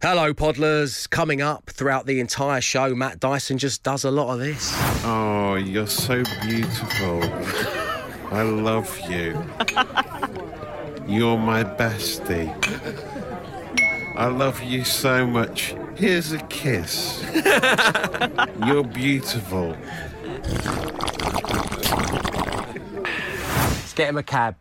Hello, Podlers. Coming up throughout the entire show, Matt Dyson just does a lot of this. Oh, you're so beautiful. I love you. You're my bestie. I love you so much. Here's a kiss. You're beautiful. Let's get him a cab.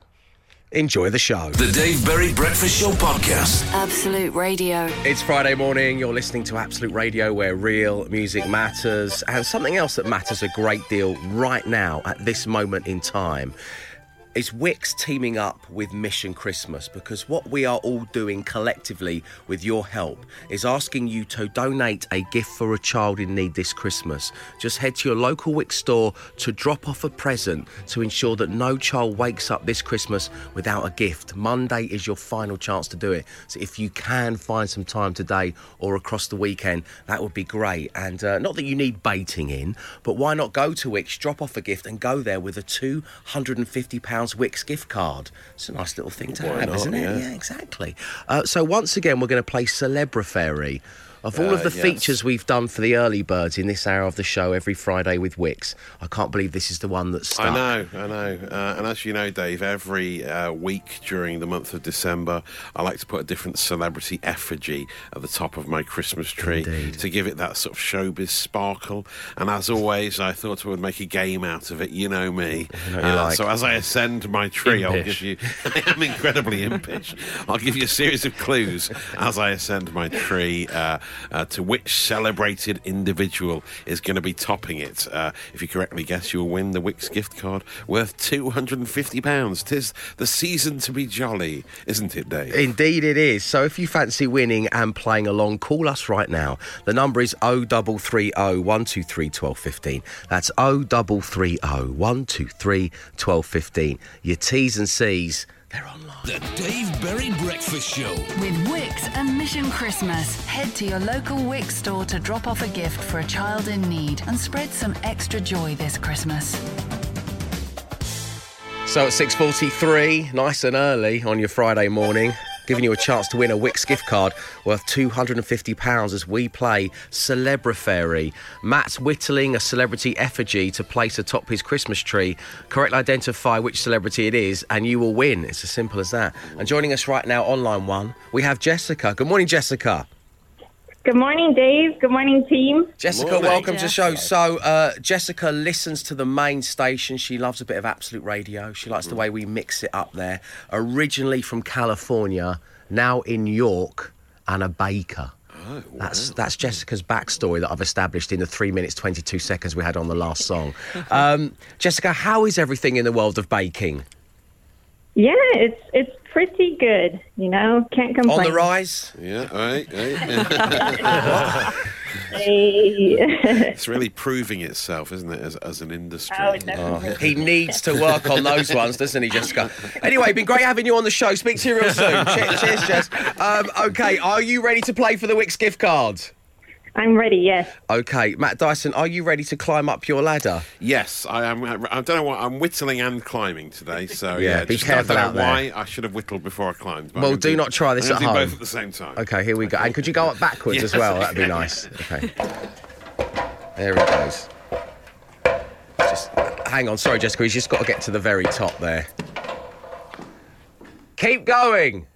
Enjoy the show. The Dave Berry Breakfast Show Podcast. Absolute Radio. It's Friday morning. You're listening to Absolute Radio, where real music matters, and something else that matters a great deal right now at this moment in time. Is Wickes teaming up with Mission Christmas because what we are all doing collectively with your help is asking you to donate a gift for a child in need this Christmas. Just head to your local Wickes store to drop off a present to ensure that no child wakes up this Christmas without a gift. Monday is your final chance to do it. So if you can find some time today or across the weekend, that would be great. And uh, not that you need baiting in, but why not go to Wickes, drop off a gift, and go there with a £250 Wickes gift card? It's a nice little thing to Why have, not, isn't it? yeah. Yeah, exactly. Uh, so once again, we're going to play Celebrafairy. Of all of Uh, the yes. features we've done for the early birds in this hour of the show every Friday with Wickes, I can't believe this is the one that's stuck. I know, I know. Uh, and as you know, Dave, every uh, week during the month of December, I like to put a different celebrity effigy at the top of my Christmas tree Indeed. to give it that sort of showbiz sparkle. And as always, I thought I would make a game out of it. You know me. You know Uh, like. So as I ascend my tree, I'll give you. I am incredibly impish. I'll give you a series of clues as I ascend my tree uh, uh, to which celebrated individual is going to be topping it. Uh, if you correctly guess, you'll win the Wickes gift card worth two hundred and fifty pounds. Tis the season to be jolly, isn't it, Dave? Indeed, it is. So if you fancy winning and playing along, call us right now. The number is 0330 123 1215. That's 0330 123 1215. Your T's and C's, they're online. The Dave Berry Breakfast Show. With Wickes and Mission Christmas. Head to your local Wickes store to drop off a gift for a child in need and spread some extra joy this Christmas. So at 6.43, nice and early on your Friday morning, giving you a chance to win a Wickes gift card worth £250 as we play Celebrafairy. Matt's whittling a celebrity effigy to place atop his Christmas tree. Correctly identify which celebrity it is and you will win. It's as simple as that. And joining us right now on line one, we have Jessica. Good morning, Jessica. Good morning, Dave. Good morning, team. Jessica, Morning. welcome to the show. So, uh, Jessica listens to the main station. She loves a bit of absolute radio. She likes the way we mix it up there. Originally from California, now in York, and a baker. Oh, That's that's Jessica's backstory that I've established in the three minutes twenty two seconds we had on the last song. Um, Jessica, how is everything in the world of baking? Yeah, it's it's pretty good. You know, can't complain. On the rise? Yeah, all right. all right. Hey. it's really proving itself, isn't it, as, as an industry? Oh, definitely. He needs to work on those ones, doesn't he, Jessica? Anyway, been great having you on the show. Speak to you real soon. cheers, cheers, Jess. Um, okay, are you ready to play for the Wickes gift cards? I'm ready. Yes. Okay, Matt Dyson, are you ready to climb up your ladder? Yes, I am. I don't know what I'm whittling and climbing today. So Yeah, yeah, be just, careful I don't know there. why I should have whittled before I climbed. Well, gonna do not try this I'm at gonna do home. both at the same time. Okay, here we go. And could you go up backwards as well? That'd be okay. nice. Okay. There he goes. Just hang on. Sorry, Jessica. He's just got to get to the very top there. Keep going.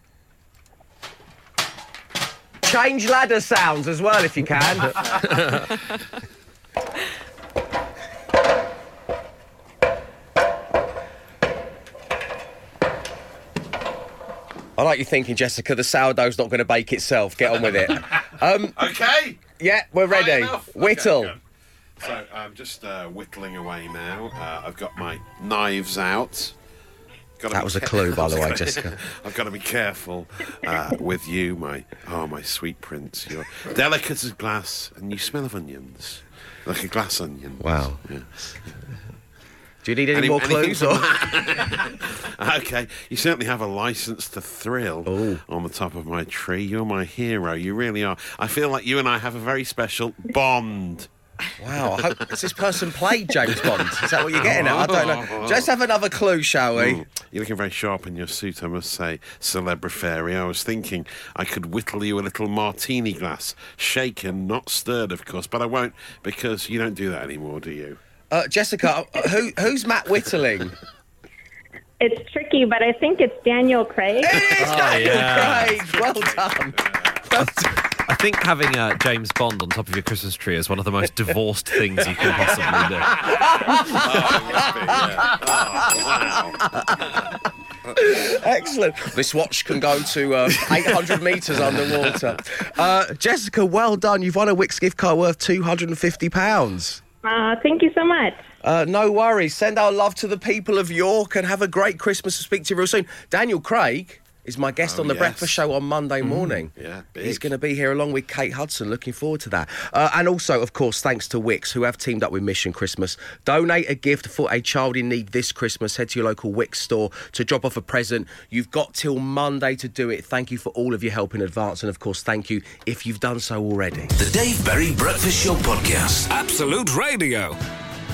Change ladder sounds as well if you can. I like you thinking, Jessica. The sourdough's not going to bake itself. Get on with it. Um, Okay. yeah, we're ready. enough? Okay, Whittle. So I'm just uh, whittling away now. Uh, I've got my knives out. That was a clue, by the way, Jessica. I've got to be careful uh, with you, my oh my sweet prince. You're delicate as glass, and you smell of onions, like a glass onion. Wow. Yeah. Do you need any, Any- more clues? Or? Okay, you certainly have a license to thrill Ooh. on the top of my tree. You're my hero. You really are. I feel like you and I have a very special bond. Wow, I hope, has this person played James Bond? Is that what you're getting at? I don't know. Let's have another clue, shall we? Mm. You're looking very sharp in your suit, I must say, Celebrifairy. I was thinking I could whittle you a little martini glass, shaken, not stirred, of course, but I won't because you don't do that anymore, do you? Uh, Jessica, uh, who, who's Matt Whittling? It's tricky, but I think it's Daniel Craig. It is Daniel Craig. Well done. I think having uh, James Bond on top of your Christmas tree is one of the most divorced things you can possibly do. Excellent. This watch can go to uh, 800 metres underwater. Uh, Jessica, well done. You've won a Wickes gift card worth £250. Uh, thank you so much. Uh, no worries. Send our love to the people of York and have a great Christmas. We'll speak to you real soon. Daniel Craig is my guest Oh, on the yes. Breakfast Show on Monday morning. yeah, He's going to be here along with Kate Hudson. Looking forward to that. Uh, and also, of course, thanks to Wickes, who have teamed up with Mission Christmas. Donate a gift for a child in need this Christmas. Head to your local Wickes store to drop off a present. You've got till Monday to do it. Thank you for all of your help in advance. And of course, thank you if you've done so already. The Dave Berry Breakfast Show Podcast. Absolute Radio.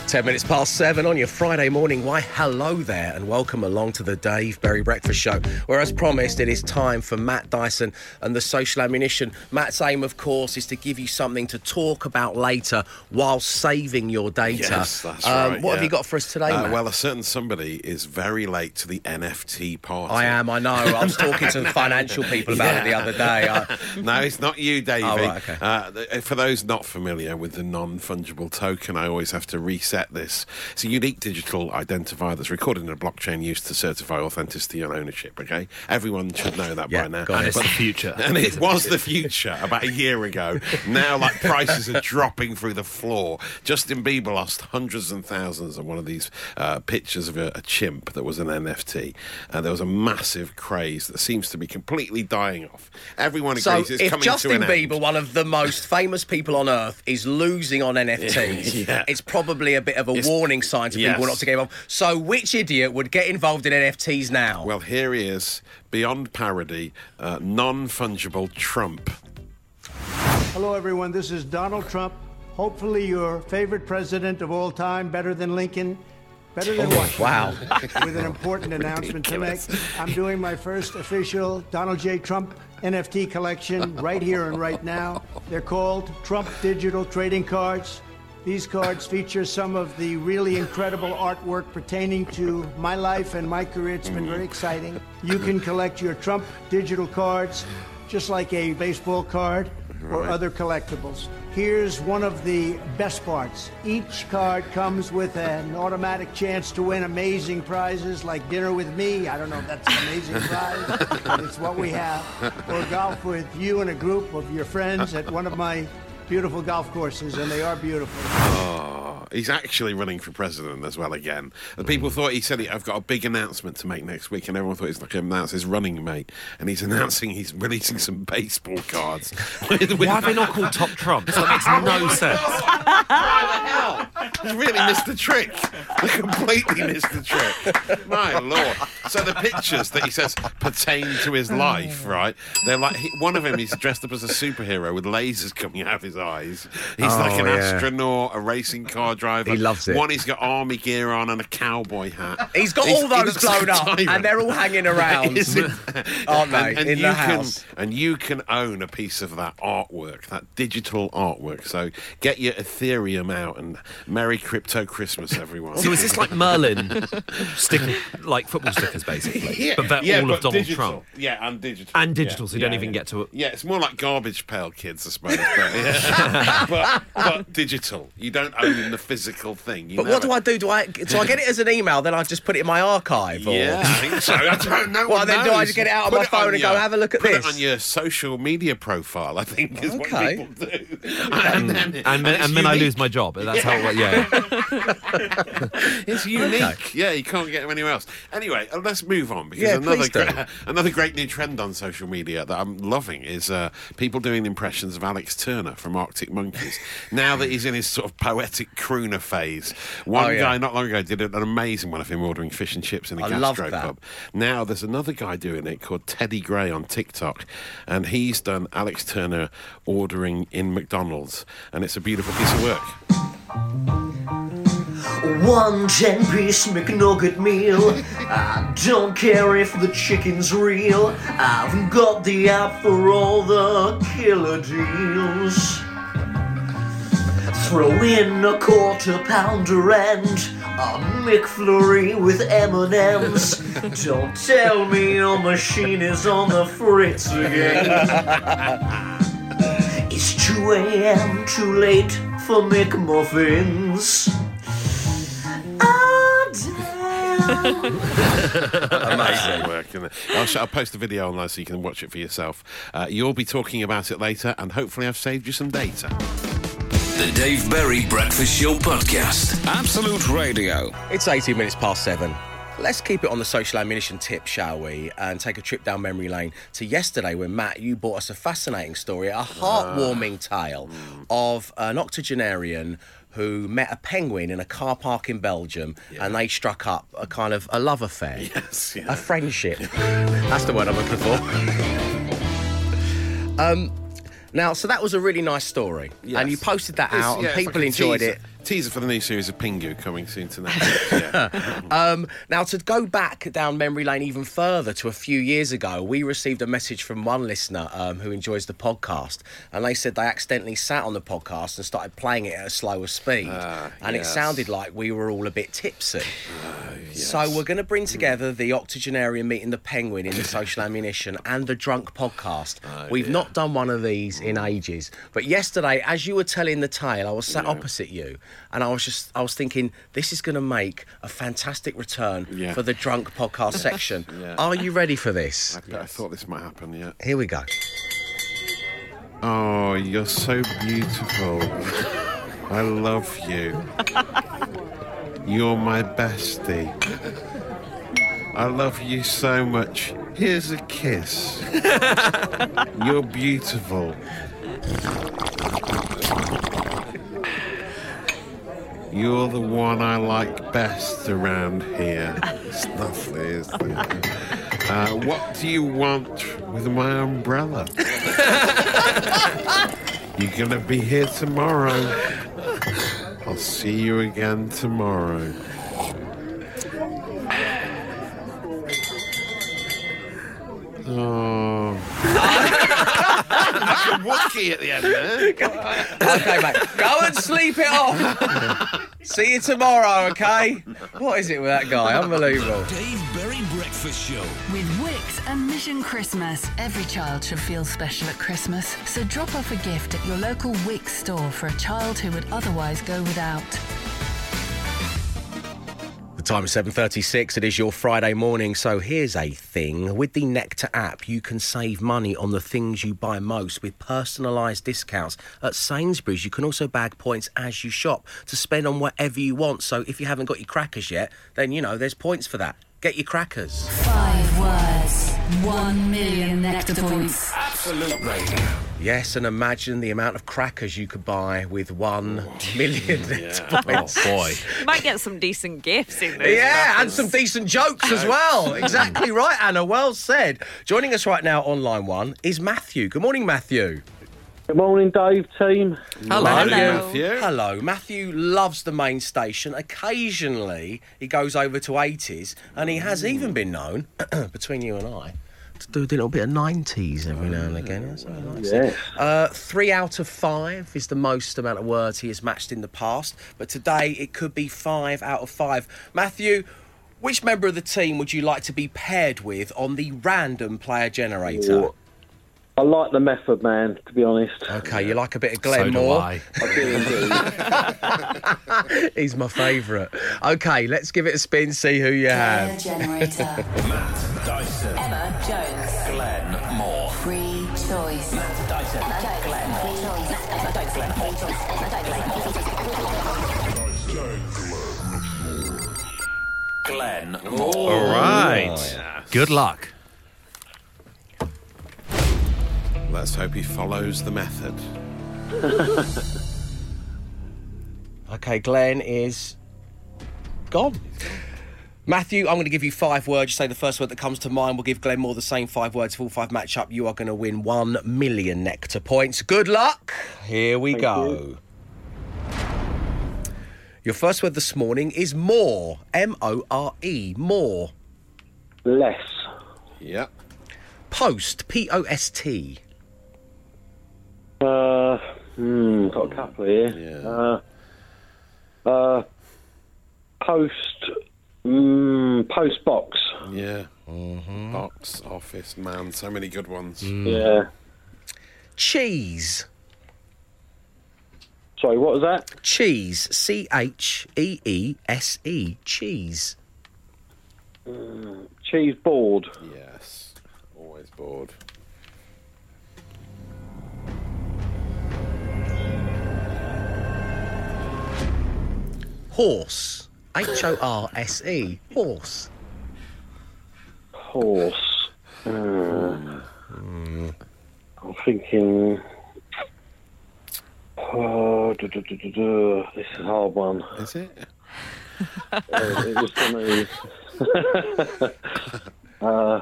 10 minutes past seven on your Friday morning. Why, hello there, and welcome along to the Dave Berry Breakfast Show, where, as promised, it is time for Matt Dyson and the social ammunition. Matt's aim, of course, is to give you something to talk about later while saving your data. Yes, that's Um, right. What have you got for us today, Uh, Matt? well, a certain somebody is very late to the NFT party. I am, I know. I was talking to the financial people about it the other day. I, no, it's not you, Davey. Oh, right, okay. uh, for those not familiar with the non fungible token, I always have to reset this. It's a unique digital identifier that's recorded in a blockchain used to certify authenticity and ownership. Okay, everyone should know that Yeah, by now. go. And it's the future. And it was the future about a year ago. Now, like prices are dropping through the floor. Justin Bieber lost hundreds and thousands on one of these uh, pictures of a, a chimp that was an NFT, and there was a massive craze that seems to be completely dying off. Everyone so, agrees it's if coming Justin to an Bieber, end. one of the most famous people on earth, is losing on NFTs, Yeah. it's probably a bit of a It's- warning sign to Yes. people not to get involved. So, which idiot would get involved in NFTs now? Well, here he is, beyond parody, uh, non fungible Trump. Hello, everyone. This is Donald Trump. Hopefully, your favorite president of all time, better than Lincoln, better than Washington. wow. With an important announcement to make. I'm doing my first official Donald J. Trump NFT collection right here and right now. They're called Trump Digital Trading Cards. These cards feature some of the really incredible artwork pertaining to my life and my career. It's been very mm-hmm. exciting. You can collect your Trump digital cards just like a baseball card or other collectibles. Here's one of the best parts. Each card comes with an automatic chance to win amazing prizes like dinner with me. I don't know if that's an amazing prize, but it's what we have. Or golf with you and a group of your friends at one of my beautiful golf courses, and they are beautiful. Oh, he's actually running for president as well again. And people mm. thought he said, I've got a big announcement to make next week, and everyone thought he's like to announce his running mate. And he's announcing he's releasing some baseball cards. with, with- Why have they not called Top Trump? That makes oh no sense. Why the hell? He's really missed the trick. They completely missed the trick. My lord. So the pictures that he says pertain to his life, right? They're like he, one of them. He's dressed up as a superhero with lasers coming out of his eyes. He's Oh, like an yeah. astronaut, a racing car driver. He loves it. One, he's got army gear on and a cowboy hat. He's got He's- all those blown up, and they're all hanging around, aren't they? And, and in you the can, house. and you can own a piece of that artwork, that digital artwork. So get your Ethereum out and Merry Crypto Christmas, everyone. So is this like Merlin stick, like football stickers, basically? Yeah, but they're yeah, all of Donald digital. Trump. Yeah, and digital. And digital, Yeah, so you don't even yeah. get to- Yeah, it's more like garbage pail kids, I suppose. But, yeah. but, but digital. You don't own the physical thing. You But what never- do I do? Do I do I get it as an email? Then I just put it in my archive. Or? Yeah, I think so. I don't know. Well, one then do I just get it out on Put my phone and go, "Have a look at put this"? it on your social media profile. I think is Okay. what people do. And then, And then, it's and then I lose my job. That's how. Yeah. It's unique. Yeah, you can't get them anywhere else. Anyway, uh, let's move on because Yeah, another please gra- another great new trend on social media that I'm loving is uh, people doing impressions of Alex Turner from Arctic Monkeys. now that he's in his sort of poetic cruise crooner phase. One Oh, yeah. guy not long ago did an amazing one of him ordering fish and chips in a I loved gastro that. pub. Now there's another guy doing it called Teddy Gray on TikTok, and he's done Alex Turner ordering in McDonald's, and it's a beautiful piece of work. One 10 piece McNugget meal. I don't care if the chicken's real. I've got the app for all the killer deals. Throw in a quarter pounder and a McFlurry with M&M's. Don't tell me your machine is on the fritz again. It's 2 a.m. too late for McMuffins. Amazing work. Isn't it? I'll, sh- I'll post the video online so you can watch it for yourself. Uh, you'll be talking about it later, and hopefully I've saved you some data. The Dave Berry Breakfast Show Podcast. Absolute Radio. It's 18 minutes past seven. Let's keep it on the social ammunition tip, shall we? And take a trip down memory lane to yesterday when Matt, you brought us a fascinating story, a heartwarming tale of an octogenarian who met a penguin in a car park in Belgium and they struck up a kind of a love affair. Yes, yeah. A friendship. That's the word I'm looking for. um, now, so that was a really nice story. And you posted that out and people enjoyed teaser. it. Teaser for the new series of Pingu coming soon to Netflix. yeah. Um, now, to go back down memory lane even further to a few years ago, we received a message from one listener um, who enjoys the podcast, and they said they accidentally sat on the podcast and started playing it at a slower speed, and yes. it sounded like we were all a bit tipsy. So we're going to bring together the octogenarian meeting the penguin in the social ammunition and the drunk podcast. We've not done one of these in ages, but yesterday, as you were telling the tale, I was sat opposite you, and I was just I was thinking this is going to make a fantastic return Yeah. for the drunk podcast section. Yeah. Are you ready for this? I, I thought this might happen, yeah. Here we go. Oh, you're so beautiful. I love you. You're my bestie. I love you so much. Here's a kiss. You're beautiful. You're the one I like best around here. It's lovely, isn't it? Uh, what do you want with my umbrella? You're gonna be here tomorrow. I'll see you again tomorrow. Oh. like a Wookie at the end there. Okay, mate. Go and sleep it off. See you tomorrow, oh, okay? What is it with that guy? Unbelievable. Dave Berry Breakfast Show. With Wickes and Mission Christmas, every child should feel special at Christmas. So drop off a gift at your local Wickes store for a child who would otherwise go without. Time is 7.36. It is your Friday morning. So here's a thing. With the Nectar app, you can save money on the things you buy most with personalised discounts. At Sainsbury's, you can also bag points as you shop to spend on whatever you want. So if you haven't got your crackers yet, then, you know, there's points for that. Get your crackers. Five words, one million nectar points. Absolute Radio. Yes, and imagine the amount of crackers you could buy with one million Nectar Oh points. boy. Might get some decent gifts in those. Yeah, and some decent jokes as well. Exactly right, Anna. Well said. Joining us right now on line one is Matthew. Good morning, Matthew. Good morning, Dave team. Hello. Matthew. Hello. Matthew loves the main station. Occasionally, he goes over to 80s, and he has even been known, between you and I, to do a little bit of 90s every now and again. That's what I like to see. Yes. Uh, three out of five is the most amount of words he has matched in the past, but today it could be five out of five. Matthew, which member of the team would you like to be paired with on the random player generator? Ooh. I like the method man, to be honest. Okay, you like a bit of So Glenn do Moore? I. I do indeed. He's my favourite. Okay, let's give it a spin, see who you have. generator. Matt Dyson. Emma Jones. Glenn Moore. Free choice. Matt Dyson. Glenn. Glenn Moore. All right. Oh, Good luck. Let's hope he follows the method. Okay, Glenn is gone. Matthew, I'm going to give you five words. Say the first word that comes to mind. We'll give Glenn Moore the same five words. If all five match up, you are going to win one million nectar points. Good luck. Here we Thank go. you. Your first word this morning is more. M O R E. More. Less. Yep. Post. P O S T. Uh, hmm, got a couple here. Yeah. Uh, uh, post. Mm, post box. Yeah. Box, office, man. So many good ones. Yeah. Cheese. Sorry, what was that? Cheese. C H E E S E. Cheese. Cheese board. Yes. Always bored. Horse. H O R S E. Horse. Horse. Hmm. I'm thinking. Oh, duh, duh, duh, duh, duh. this is a hard one. Is it? Uh, it was for me. uh,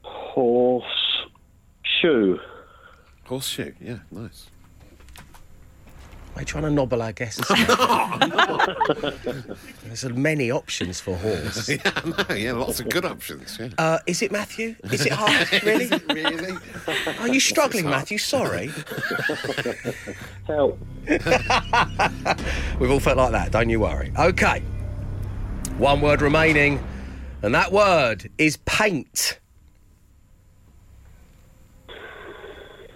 horse. Shoe. Horseshoe. Yeah, nice. Are you trying to nobble our guests? There's many options for horse. yeah, no, yeah, lots of good options. Yeah. Uh, is it Matthew? Is it hard? Really? really? Are you struggling. Matthew? Sorry. Help. We've all felt like that, don't you worry. Okay. One word remaining, and that word is paint.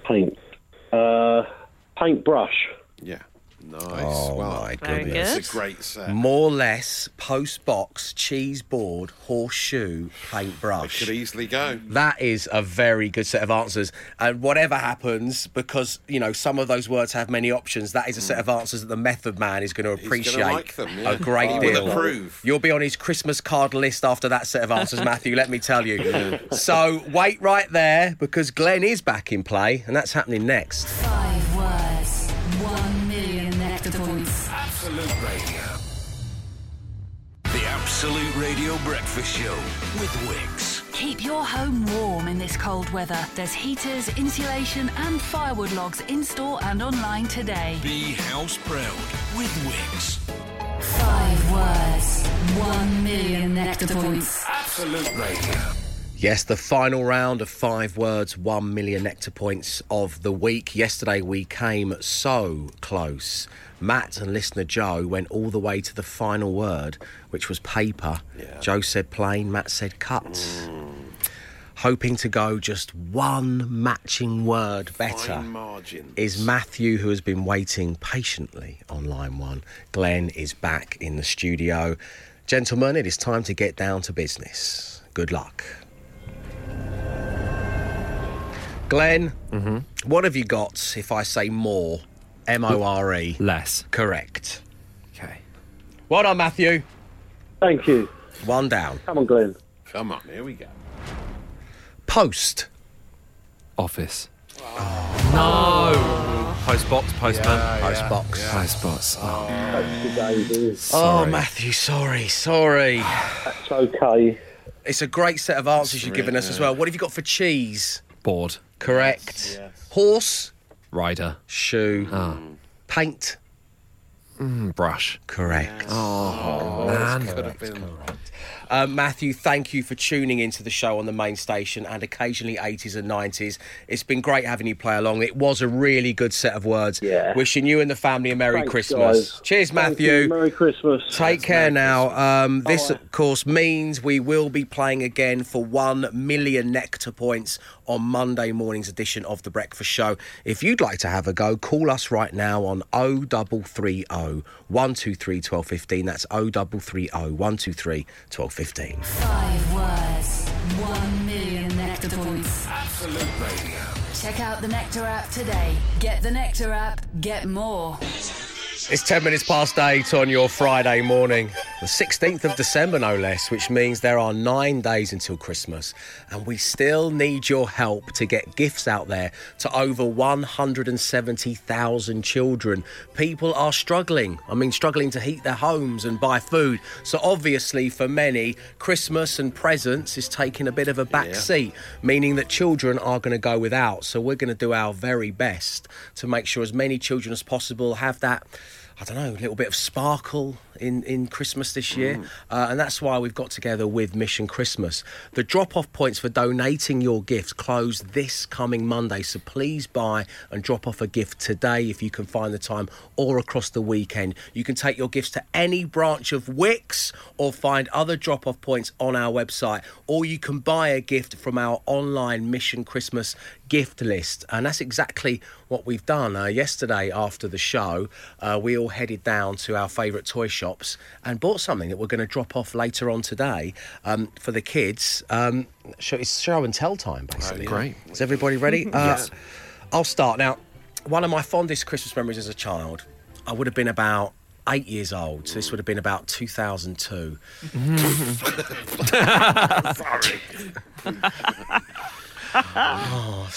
Paint. Uh, paintbrush. Yeah. Nice. Oh, well, my Very goodness. good. It's a great set. More or less, post box, cheese board, horseshoe, It paintbrush. could easily go. That is a very good set of answers. And whatever happens, because, you know, some of those words have many options, that is a set of answers that the method man is going to gonna appreciate like them, yeah. a great He will deal. approve. You'll be on his Christmas card list after that set of answers, Matthew, let me tell you. So wait right there because Glenn is back in play, and that's happening next. Radio Breakfast Show with Wickes. Keep your home warm in this cold weather. There's heaters, insulation, and firewood logs in store and online today. Be house proud with Wickes. Five words, one million nectar points. Absolute Radio. Yes, the final round of five words, one million nectar points of the week. Yesterday we came so close. Matt and listener Joe went all the way to the final word, which was paper. Joe said plain, Matt said cut. Hoping to go just one matching word better is Matthew, who has been waiting patiently on line one. Glenn is back in the studio. Gentlemen, it is time to get down to business. Good luck. Glenn, mm-hmm. what have you got if I say more? M O R E. Less. Correct. Okay. Well done, Matthew. Thank you. One down. Come on, Glenn. Come on, here we go. Post. Office. Oh. No. Postbox, postman. Post box. Postbox. Oh. oh. That's the Daisy. Oh, Sorry. Matthew, sorry, sorry. That's okay. It's a great set of answers you've given us as well. What have you got for cheese? Board. Correct. Horse. Rider. Shoe. Ah. Paint. Mm, brush. Correct. Oh, man. Could have been. Uh, Matthew, thank you for tuning into the show on the main station and occasionally 80s and 90s. It's been great having you play along. It was a really good set of words. Yeah. Wishing you and the family a Merry Thanks, Christmas. guys. Cheers, Matthew. Merry Christmas. Take care now. Um, this, of course, means we will be playing again for one million nectar points on Monday morning's edition of The Breakfast Show. If you'd like to have a go, call us right now on 0330 123 1215. That's 0330 123 1215. Five words, one million nectar points. Absolute Radio. Check out the Nectar app today. Get the Nectar app, get more. It's 10 minutes past 8 on your Friday morning. The 16th of December, no less, which means there are nine days until Christmas. And we still need your help to get gifts out there to over 170,000 children. People are struggling. I mean, struggling to heat their homes and buy food. So, obviously, for many, Christmas and presents is taking a bit of a back seat, meaning that children are going to go without. So, we're going to do our very best to make sure as many children as possible have that. I don't know, a little bit of sparkle in, in Christmas this year. Uh, and that's why we've got together with Mission Christmas. The drop off points for donating your gifts close this coming Monday. So please buy and drop off a gift today if you can find the time or across the weekend. You can take your gifts to any branch of Wickes or find other drop off points on our website. Or you can buy a gift from our online Mission Christmas gift list. And that's exactly what we've done. Uh, yesterday, after the show, uh, we all headed down to our favourite toy shops and bought something that we're going to drop off later on today um, for the kids. Um, show, it's show and tell time, basically. great. Is everybody ready? Uh, I'll start. Now, one of my fondest Christmas memories as a child, I would have been about eight years old. So this would have been about 2002. Sorry. Oh,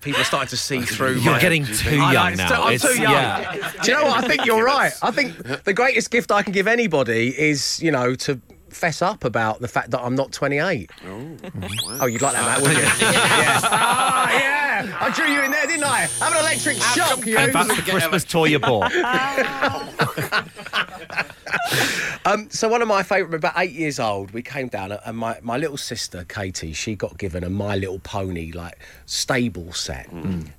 people are starting to see through. You're my- getting too I know, young it's now. too- I'm It's- too young. yeah. Do you know what? I think you're right. I think the greatest gift I can give anybody is, you know, to fess up about the fact that I'm not 28. Oh, you'd like that, Matt, wouldn't you? yeah. Ah, yeah. I drew you in there, didn't I? i have an electric shock, you. And that's the Christmas toy you bought. Um, so one of my favourite, about eight years old, we came down and my, my little sister Katie, she got given a My Little Pony like stable set,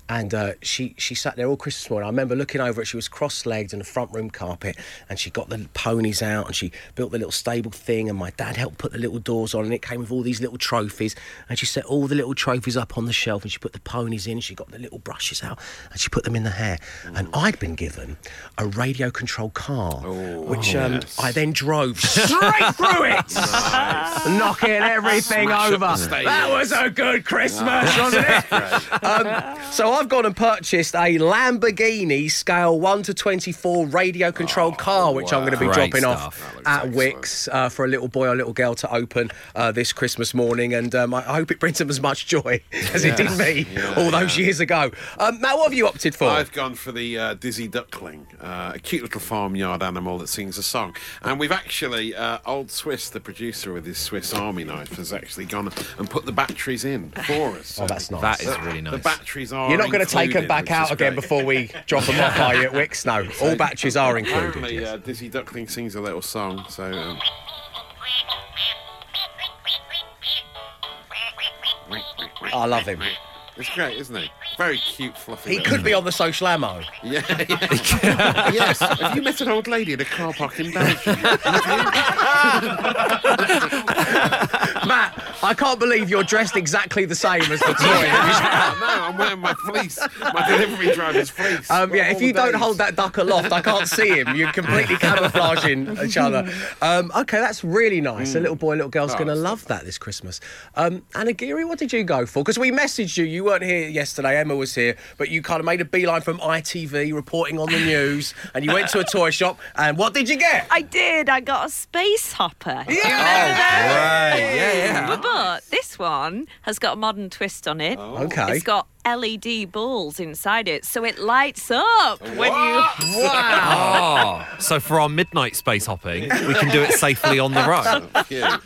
and uh, she she sat there all Christmas morning. I remember looking over it. She was cross-legged on the front room carpet, and she got the ponies out and she built the little stable thing. And my dad helped put the little doors on, and it came with all these little trophies. And she set all the little trophies up on the shelf, and she put the ponies in. She got the little brushes out, and she put them in the hair. And I'd been given a radio-controlled car, which um, I then drove straight through it, knocking everything Smash over. That was a good Christmas, wasn't it? um, so I've gone and purchased a Lamborghini scale 1 to 24 radio controlled car, which I'm going to be Great dropping stuff. off at. Wickes uh, for a little boy or little girl to open uh, this Christmas morning. And um, I hope it brings them as much joy as it did me all those years ago. Um, Matt, what have you opted for? I've gone for the uh, Dizzy Duckling, uh, a cute little farmyard animal that sings a song. And we've actually, uh, Old Swiss, the producer with his Swiss Army knife, has actually gone and put the batteries in for us. Oh, that's nice. That is really nice. The nice. batteries are. You're not going to take them back out again before we drop them off, are you, at Wickes? No, all batches are included. Apparently, yes. uh, Dizzy Duckling sings a little song, so. Um, I love him. It's great, isn't he? Very cute, fluffy. He could be on the social ammo. Yeah, yeah. yes. Have you met an old lady in a car park in Belgium? Matt, I can't believe you're dressed exactly the same as the toy. Oh, no, I'm wearing my fleece, my delivery driver's fleece. Um, yeah, if the you don't hold that duck aloft, I can't see him. You're completely camouflaging each other. Um, okay, that's really nice. A little boy, little girl's Oh, going to love that this Christmas. Um, Anna Geary, what did you go for? Because we messaged you. You weren't here yesterday. Emma was here, but you kind of made a beeline from ITV reporting on the news, and you went to a toy shop. And what did you get? I did. I got a space hopper. Yeah! Right. Yeah, yeah. But this one has got a modern twist on it. Okay. It's got LED balls inside it, so it lights up when you. Wow. Oh, so for our midnight space hopping, we can do it safely on the road.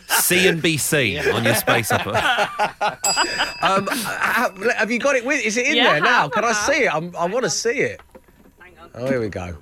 C and B C on your space hopper. Um, have you got it with? Is it in Yeah, there now? have Can I I? see it? I'm, I want to see it. Hang on. Oh, here we go.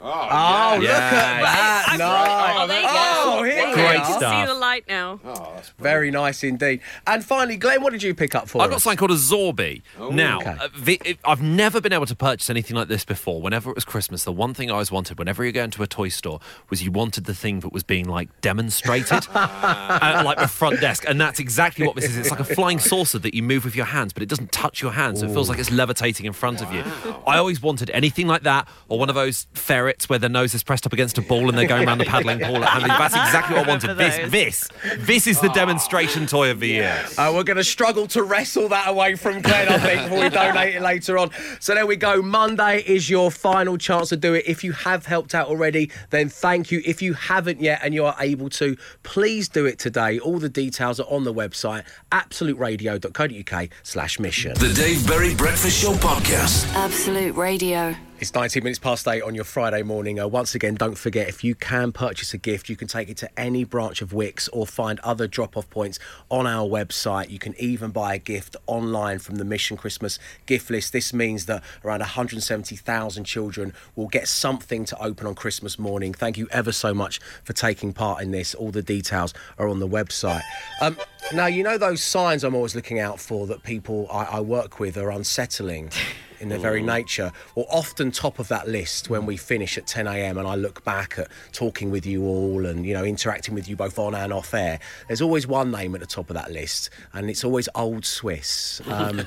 Oh, Oh, look Yes. at that! I No. oh, there you go. Oh, here There you go. You can stuff. see the light now. Oh, Very nice indeed. And finally, Glenn, what did you pick up for I've got something called a Zorby. now, Okay. uh, the, I've never been able to purchase anything like this before. Whenever it was Christmas, the one thing I always wanted, whenever you go into a toy store, was you wanted the thing that was being like demonstrated at like the front desk. And that's exactly what this is. It's like a flying saucer that you move with your hands, but it doesn't touch your hands. So it feels like it's levitating in front of you. I always wanted anything like that or one of those Ferris ferrets where their nose is pressed up against a ball and they're going around the paddling pool at Hanley. That's exactly what I wanted. This, this, this is the demonstration toy of the year. Uh, we're going to struggle to wrestle that away from Glenn, I think, before we donate it later on. So there we go. Monday is your final chance to do it. If you have helped out already, then thank you. If you haven't yet and you are able to, please do it today. All the details are on the website, absoluteradio.co.uk slash mission. The Dave Berry Breakfast Show Podcast. Absolute Radio. It's 19 minutes past eight on your Friday morning. Uh, once again, don't forget if you can purchase a gift, you can take it to any branch of Wickes or find other drop off points on our website. You can even buy a gift online from the Mission Christmas gift list. This means that around 170,000 children will get something to open on Christmas morning. Thank you ever so much for taking part in this. All the details are on the website. Um, now, you know those signs I'm always looking out for that people I, I work with are unsettling in their very nature, or often top of that list when we finish at 10 a.m. and I look back at talking with you all and you know interacting with you both on and off air. There's always one name at the top of that list, and it's always Old Swiss, um,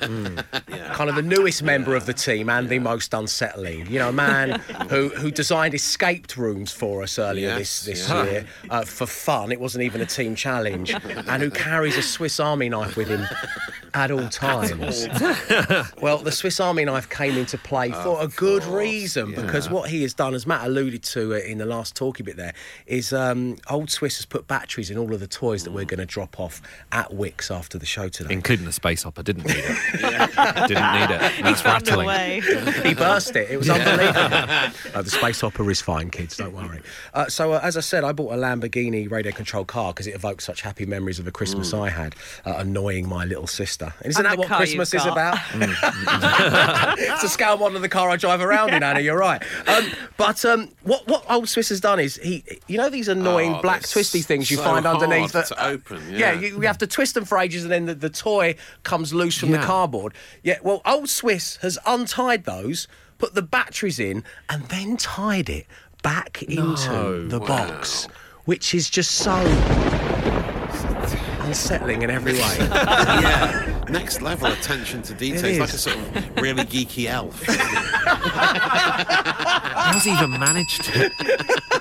kind of the newest member of the team and the most unsettling. You know, a man who who designed escaped rooms for us earlier Yes, this this yeah. year uh, for fun. It wasn't even a team challenge, and who carries a Swiss Army knife with him at all times. Well, the Swiss Army knife came into play for a good reason because what he has done, as Matt alluded to in the last talky bit there, is um, Old Swiss has put batteries in all of the toys that we're going to drop off at Wickes after the show today. Including the space hopper. Didn't need it. Didn't need it. It's rattling. he burst it. It was unbelievable. Uh, the space hopper is fine, kids. Don't worry. Uh, so, uh, as I said, I bought a Lamborghini radio controlled car because it evokes such happy memories of a Christmas I had, uh, annoying my little sister. And isn't And that what Christmas is got. about? it's a scale model of the car I drive around in, Anna. You're right. Um, but um, what what old Swiss has done is he, you know, these annoying Oh, black they're twisty things you so find underneath hard that to open, yeah, you, you have to twist them for ages, and then the, the toy comes loose from the Yeah. cardboard. Yeah, well, old Swiss has untied those, put the batteries in, and then tied it back into the box, which is just so unsettling in every way. yeah. Next level attention to detail. It It's like a sort of really geeky elf. How's he even managed to?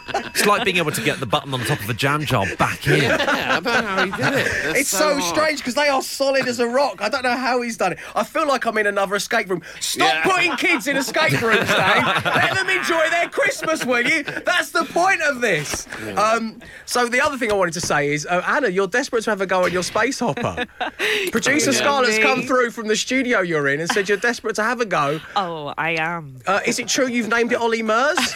It's like being able to get the button on the top of a jam jar back in. yeah, I don't know how he did it. That's It's so, hard. strange because they are solid as a rock. I don't know how he's done it. I feel like I'm in another escape room. Stop Yeah. putting kids in escape rooms, Dave. Let them enjoy their Christmas, will you? That's the point of this. Um, so the other thing I wanted to say is, uh, Anna, you're desperate to have a go at your space hopper. Producer Scarlett's Me. come through from the studio you're in and said you're desperate to have a go. Oh, I am. Uh, is it true you've named it Ollie Murs?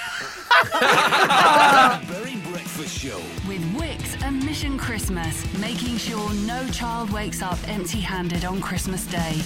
Berry Breakfast Show. With Wickes and Mission Christmas, making sure no child wakes up empty handed on Christmas Day.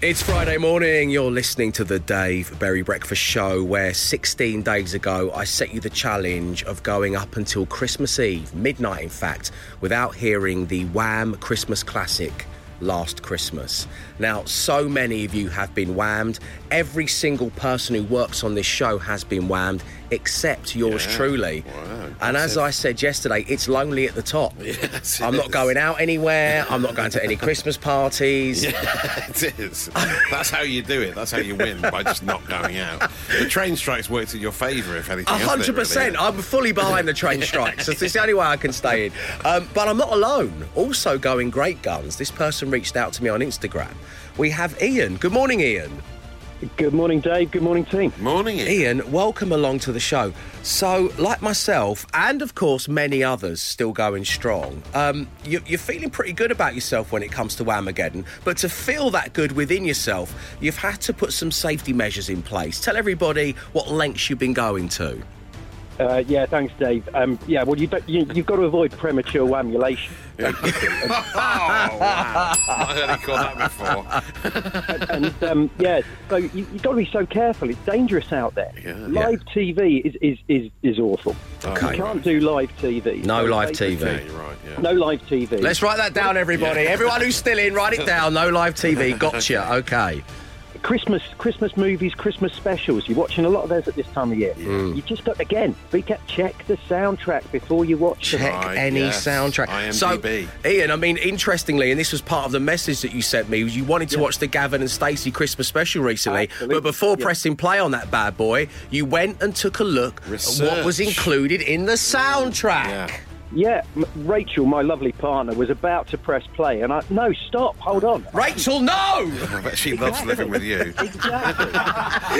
It's Friday morning. You're listening to the Dave Berry Breakfast Show, where 16 days ago I set you the challenge of going up until Christmas Eve, midnight in fact, without hearing the Wham Christmas classic. Last Christmas. Now, so many of you have been whammed. Every single person who works on this show has been whammed, except yours Yeah. truly. Wow, and as. I said yesterday, it's lonely at the top. Yes, I'm not going out anywhere. I'm not going to any Christmas parties. Yeah, it is. That's how you do it. That's how you win by just not going out. The train strikes worked in your favour, if anything. A hundred percent. really? I'm fully behind the train strikes. It's it's the only way I can stay in. Um, but I'm not alone. Also going great guns. This person reached out to me on Instagram. We have Ian. Good morning, Ian. Good morning, Dave. Good morning, team. Morning, Ian. Ian, welcome along to the show. So, like myself, and of course many others still going strong, um, you, you're feeling pretty good about yourself when it comes to Whamageddon. But to feel that good within yourself, you've had to put some safety measures in place. Tell everybody what lengths you've been going to. Uh, yeah, thanks, Dave. Um, yeah, well, you don't, you, you've got to avoid premature whamulation. oh, wow. Not heard it called that before. and um, yeah, so you, you've got to be so careful. It's dangerous out there. Yeah. live TV is, is, is, is awful. Okay. You can't do live TV. No So live TV. Yeah, you're right, yeah. No live TV. Let's write that down, everybody. Everyone who's still in, write it down. No live TV. Gotcha. Okay. Christmas Christmas movies, Christmas specials. You're watching a lot of those at this time of year. Mm. You just got again. Be ca- check the soundtrack before you watch them. Check any soundtrack. So, Ian, I mean, interestingly, and this was part of the message that you sent me. You wanted to watch the Gavin and Stacey Christmas special recently, Absolutely, but before yeah. pressing play on that bad boy, you went and took a look at what was included in the soundtrack. Yeah, M- Rachel, my lovely partner, was about to press play, and I no, stop, hold on. Rachel, no! I bet she loves living with you.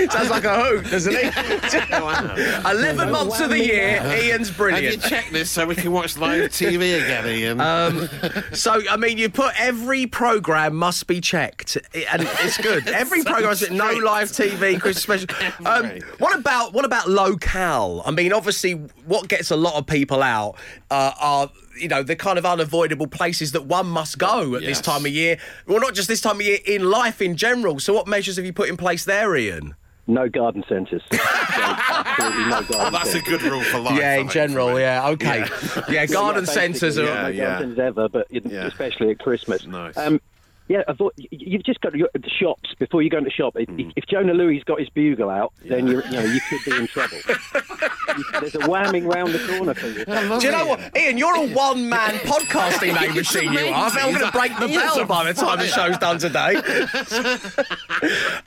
Sounds like a hoot, doesn't it? 11 months of the year, Ian's brilliant. Have you checked this so we can watch live TV again, Ian? Um, so, I mean, you put every program must be checked, and it's good. Every program has no live TV Christmas special. Um, what about what about locale? I mean, obviously, what gets a lot of people out uh, are. You know, the kind of unavoidable places that one must go at this time of year. Well, not just this time of year, in life in general. So, what measures have you put in place there, Ian? No garden centres. Absolutely no garden Oh, that's a good rule for life. yeah, in general, yeah, okay. Yeah, garden basically, centres are. no garden centres ever, but in- especially at Christmas. Nice. Um, yeah, I thought y- you've just got to the shops before you go into the shop. If, Mm. if Jonah Lewie got his bugle out, then you you know you could be in trouble. You- There's a whamming round the corner for you. Do you know what, Ian? You're a one-man podcasting machine. You are. I think I'm going to break the bell by the time the show's done today.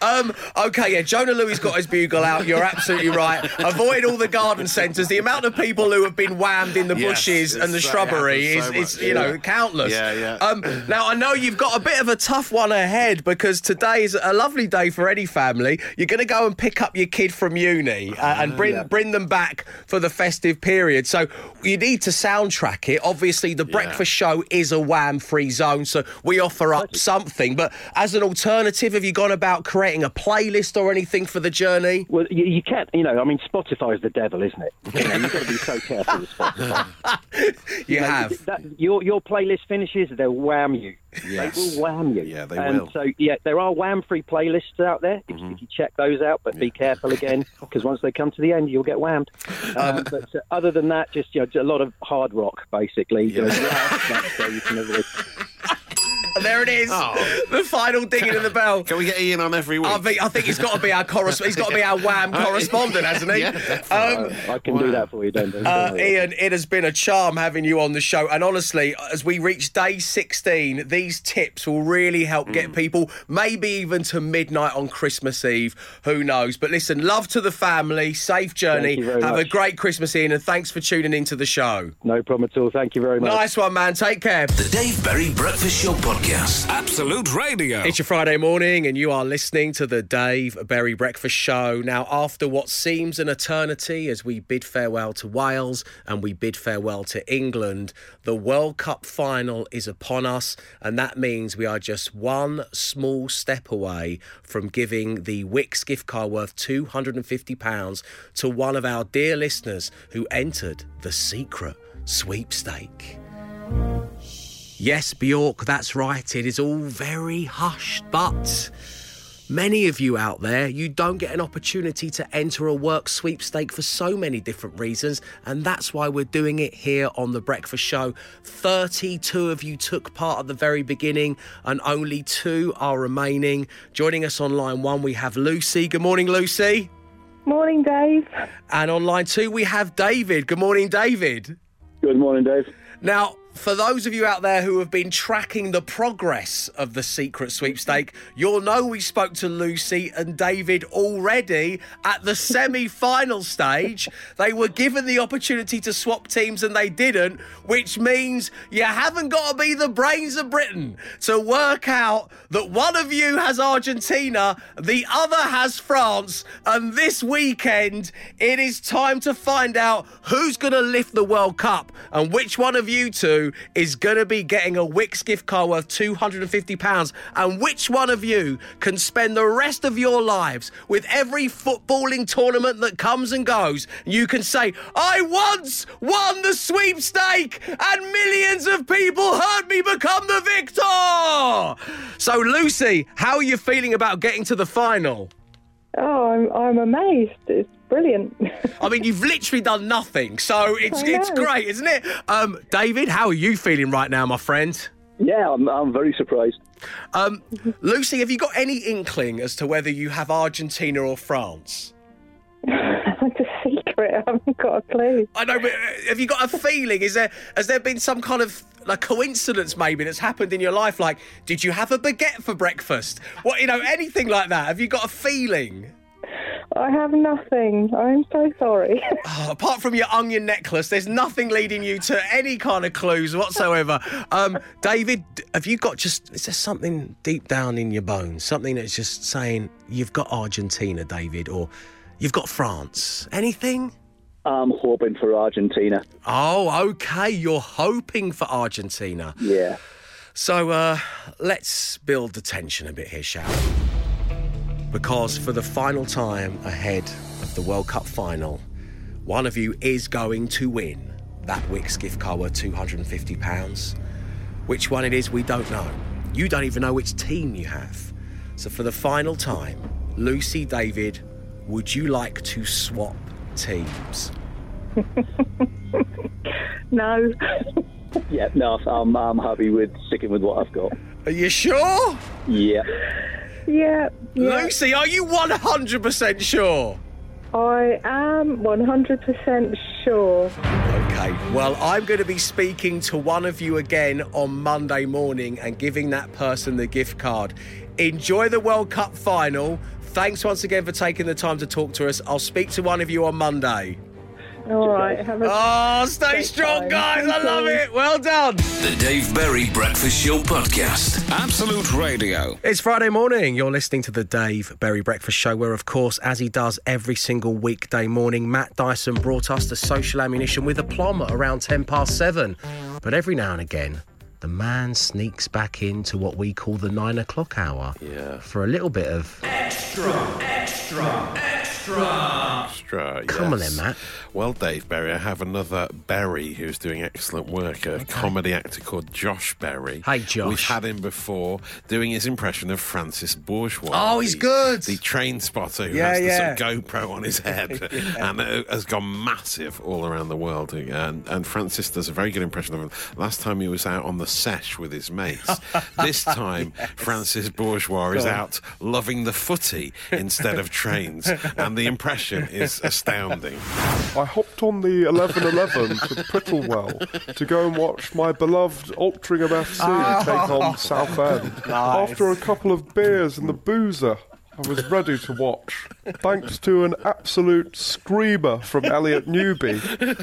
um, okay, yeah. Jonah Lewie got his bugle out. You're absolutely right. Avoid all the garden centres. The amount of people who have been whammed in the Yes, bushes and the it's- shrubbery is, so is you know, countless. Yeah, yeah. Um, now I know you've got a bit of a tough one ahead because today is a lovely day for any family. You're going to go and pick up your kid from uni uh, and bring bring them back for the festive period. So you need to soundtrack it. Obviously, the breakfast show is a wham free zone, so we offer up something. But as an alternative, have you gone about creating a playlist or anything for the journey? Well, you, you can't, you know, I mean, Spotify is the devil, isn't it? You know, you've got to be so careful with Spotify. You know, have. That, your, your playlist finishes, they'll wham you. Yes. They will wham you. Yeah, they and will. So, yeah, there are wham free playlists out there. If, if you check those out, but be careful again, because once they come to the end, you'll get whammed. Um, but uh, other than that, just, you know, a lot of hard rock, basically. You there it is, the final dinging of the bell. Can we get Ian on every week? I think, I think he's got to be our corres- He's got to be our wham correspondent, hasn't he? Yeah, um, I can do that for you, don't, don't Uh, worry. Ian, it has been a charm having you on the show. And honestly, as we reach day 16, these tips will really help get Mm. people, maybe even to midnight on Christmas Eve. Who knows? But listen, love to the family, safe journey. Thank you very Have a great Christmas, Ian, and thanks for tuning into the show. No problem at all. Thank you very much. Nice one, man. Take care. The Dave Berry Breakfast Show Podcast. Absolute Radio. It's your Friday morning, and you are listening to the Dave Berry Breakfast Show. Now, after what seems an eternity as we bid farewell to Wales and we bid farewell to England, the World Cup final is upon us, and that means we are just one small step away from giving the Wickes gift card worth £250 to one of our dear listeners who entered the secret sweepstake. Yes, Bjork, that's right. It is all very hushed, but many of you out there, you don't get an opportunity to enter a work sweepstake for so many different reasons, and that's why we're doing it here on The Breakfast Show. 32 of you took part at the very beginning, and only two are remaining. Joining us on line one, we have Lucy. Good morning, Lucy. Morning, Dave. And on line two, we have David. Good morning, David. Good morning, Dave. Now, for those of you out there who have been tracking the progress of the secret sweepstake, you'll know we spoke to Lucy and David already at the semi final stage. They were given the opportunity to swap teams and they didn't, which means you haven't got to be the brains of Britain to work out that one of you has Argentina, the other has France, and this weekend it is time to find out who's going to lift the World Cup and which one of you two is going to be getting a Wickes gift card worth £250 and which one of you can spend the rest of your lives with every footballing tournament that comes and goes. You can say, I once won the sweepstake and millions of people heard me become the victor. So, Lucy, how are you feeling about getting to the final? Oh, I'm, I'm amazed. It's brilliant. I mean, you've literally done nothing, so it's it's great, isn't it? Um, David, how are you feeling right now, my friend? Yeah, I'm, I'm very surprised. Um, Lucy, have you got any inkling as to whether you have Argentina or France? It's a secret. I haven't got a clue. I know, but uh, have you got a feeling? Is there has there been some kind of like coincidence maybe that's happened in your life? Like, did you have a baguette for breakfast? What you know, anything like that? Have you got a feeling? I have nothing. I'm so sorry. Oh, apart from your onion necklace, there's nothing leading you to any kind of clues whatsoever. Um, David, have you got just, is there something deep down in your bones? Something that's just saying you've got Argentina, David, or you've got France? Anything? I'm hoping for Argentina. Oh, okay. You're hoping for Argentina. Yeah. So uh, let's build the tension a bit here, shall we? Because for the final time ahead of the World Cup final, one of you is going to win that Wickes gift card worth £250. Which one it is, we don't know. You don't even know which team you have. So for the final time, Lucy, David, would you like to swap teams? no. Yeah, no, I'm, I'm happy with sticking with what I've got. Are you sure? Yeah. Yeah. yeah. Lucy, are you 100% sure? I am 100% sure. Okay, well, I'm going to be speaking to one of you again on Monday morning and giving that person the gift card. Enjoy the World Cup final. Thanks once again for taking the time to talk to us. I'll speak to one of you on Monday. All right. Have a Oh, stay strong, time. guys. I love you. it. Well done. The Dave Berry Breakfast Show Podcast. Absolute Radio. It's Friday morning. You're listening to the Dave Berry Breakfast Show, where, of course, as he does every single weekday morning, Matt Dyson brought us the social ammunition with aplomb at around 10 past seven. But every now and again, the man sneaks back into what we call the nine o'clock hour Yeah. for a little bit of. Extra, extra, extra. Extra, Come on then, Matt. Well, Dave Berry, I have another Berry who's doing excellent work, a comedy actor called Josh Berry. Hey, Josh. We've had him before doing his impression of Francis Bourgeois. Oh, he's the- good. The train spotter who Yeah, has yeah. the sort of GoPro on his head and uh, has gone massive all around the world. And, and Francis does a very good impression of him. Last time he was out on the sesh with his mates. this time, Francis Bourgeois is on. out loving the footy instead of trains. And the impression is astounding. I hopped on the 1111 to Prittlewell to go and watch my beloved Altrincham FC ah. take on Southend. After a couple of beers and the boozer, I was ready to watch. Thanks to an absolute screamer from Elliot Newby,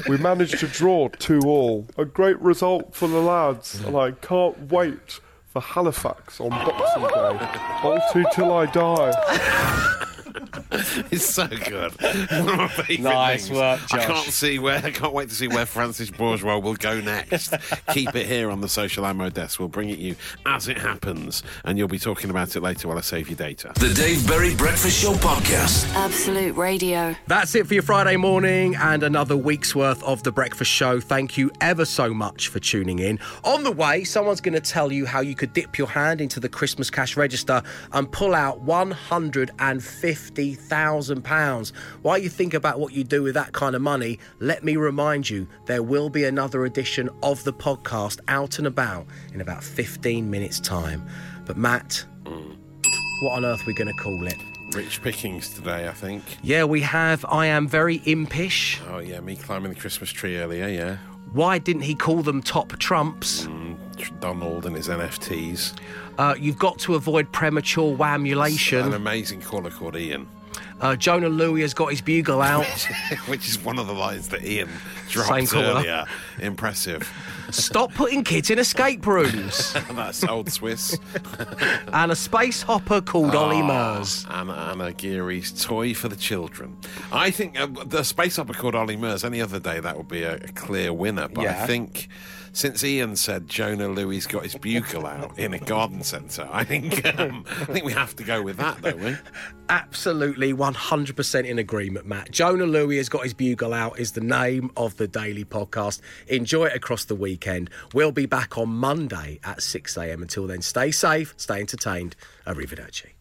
we managed to draw 2 all. A great result for the lads, and I can't wait for Halifax on Boxing Day. Balti till I die. It's so good. One of my favourite Nice things. work, I can't see where. I can't wait to see where Francis Bourgeois will go next. Keep it here on the social ammo desk. We'll bring it to you as it happens, and you'll be talking about it later while I save your data. The Dave Berry Breakfast Show Podcast. Absolute Radio. That's it for your Friday morning and another week's worth of The Breakfast Show. Thank you ever so much for tuning in. On the way, someone's going to tell you how you could dip your hand into the Christmas cash register and pull out £150,000. While you think about what you do with that kind of money, let me remind you there will be another edition of the podcast out and about in about 15 minutes' time. But, Matt, what on earth are we going to call it? Rich pickings today, I think. Yeah, we have I Am Very Impish. Oh yeah, me climbing the Christmas tree earlier. Yeah, Why didn't he call them top trumps? Donald and his NFTs. Uh, you've got to avoid premature whamulation. An amazing caller called Ian, Uh, Jonah Lewie has got his bugle out. which is one of the lines that Ian Same dropped caller. earlier. Impressive. Stop putting kids in escape rooms. That's old Swiss. and a space hopper called Ollie Murs. Anna, Anna Geary's toy for the children. I think uh, the space opera called Ollie Murs. Any other day that would be a, a clear winner. But Yeah. I think since Ian said Jonah Lewie got his bugle out in a garden centre, I think um, I think we have to go with that, don't we? Absolutely 100% in agreement, Matt. Jonah Lewie has got his bugle out, is the name of the daily podcast. Enjoy it across the weekend. We'll be back on Monday at 6am. Until then, stay safe, stay entertained. Arrivederci.